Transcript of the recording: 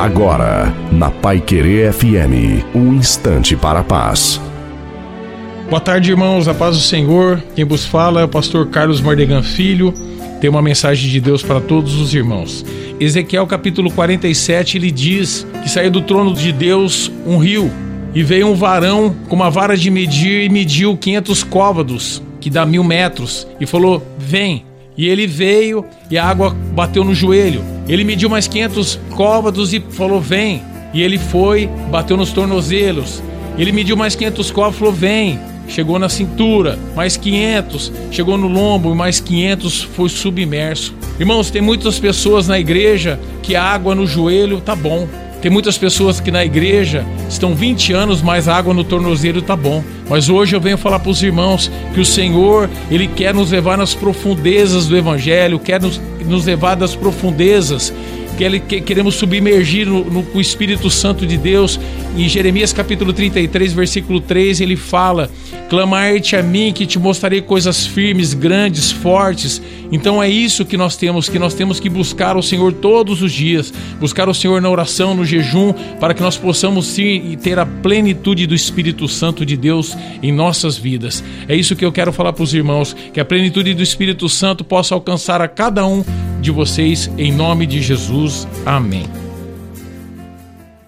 Agora, na Pai Querer FM, um instante para a paz. Boa tarde, irmãos. A paz do Senhor. Quem vos fala é o pastor Carlos Mordegan Filho. Tem uma mensagem de Deus para todos os irmãos. Ezequiel capítulo 47, ele diz que saiu do trono de Deus um rio e veio um varão com uma vara de medir e mediu 500 côvados, que dá mil metros, e falou: Vem. E ele veio e a água bateu no joelho. Ele mediu mais 500 côvados e falou: Vem. E ele foi, bateu nos tornozelos. Ele mediu mais 500 côvados e falou: Vem. Chegou na cintura, mais 500, chegou no lombo, mais 500 foi submerso. Irmãos, tem muitas pessoas na igreja que a água no joelho tá bom. Tem muitas pessoas que na igreja estão 20 anos, mas a água no tornozelo tá bom. Mas hoje eu venho falar para os irmãos que o Senhor, Ele quer nos levar nas profundezas do Evangelho, quer nos, nos levar das profundezas queremos submergir no, no, no Espírito Santo de Deus. Em Jeremias capítulo 33, versículo 3, ele fala: Clamar-te a mim que te mostrarei coisas firmes, grandes, fortes. Então é isso que nós temos, que nós temos que buscar o Senhor todos os dias, buscar o Senhor na oração, no jejum, para que nós possamos sim ter a plenitude do Espírito Santo de Deus em nossas vidas. É isso que eu quero falar para os irmãos, que a plenitude do Espírito Santo possa alcançar a cada um de vocês, em nome de Jesus. Amém.